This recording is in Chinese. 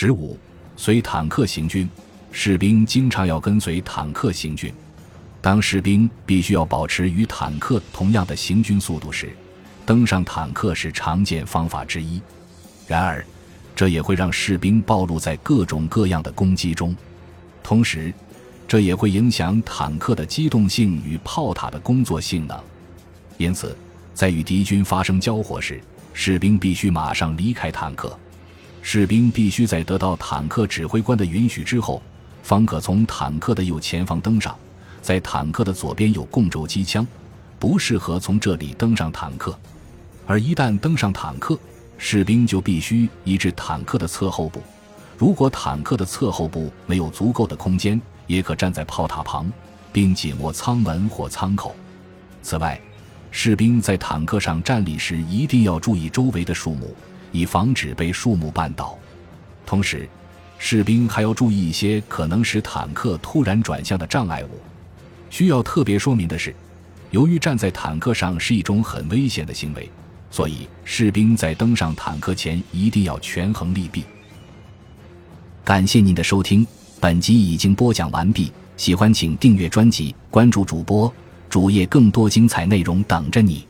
十五，随坦克行军，士兵经常要跟随坦克行军。当士兵必须要保持与坦克同样的行军速度时，登上坦克是常见方法之一。然而，这也会让士兵暴露在各种各样的攻击中，同时，这也会影响坦克的机动性与炮塔的工作性能。因此，在与敌军发生交火时，士兵必须马上离开坦克。士兵必须在得到坦克指挥官的允许之后，方可从坦克的右前方登上。在坦克的左边有共轴机枪，不适合从这里登上坦克。而一旦登上坦克，士兵就必须移至坦克的侧后部。如果坦克的侧后部没有足够的空间，也可站在炮塔旁，并紧握舱门或舱口。此外，士兵在坦克上站立时一定要注意周围的树木，以防止被树木绊倒。同时，士兵还要注意一些可能使坦克突然转向的障碍物。需要特别说明的是，由于站在坦克上是一种很危险的行为，所以士兵在登上坦克前一定要权衡利弊。感谢您的收听，本集已经播讲完毕。喜欢请订阅专辑，关注主播主页，更多精彩内容等着你。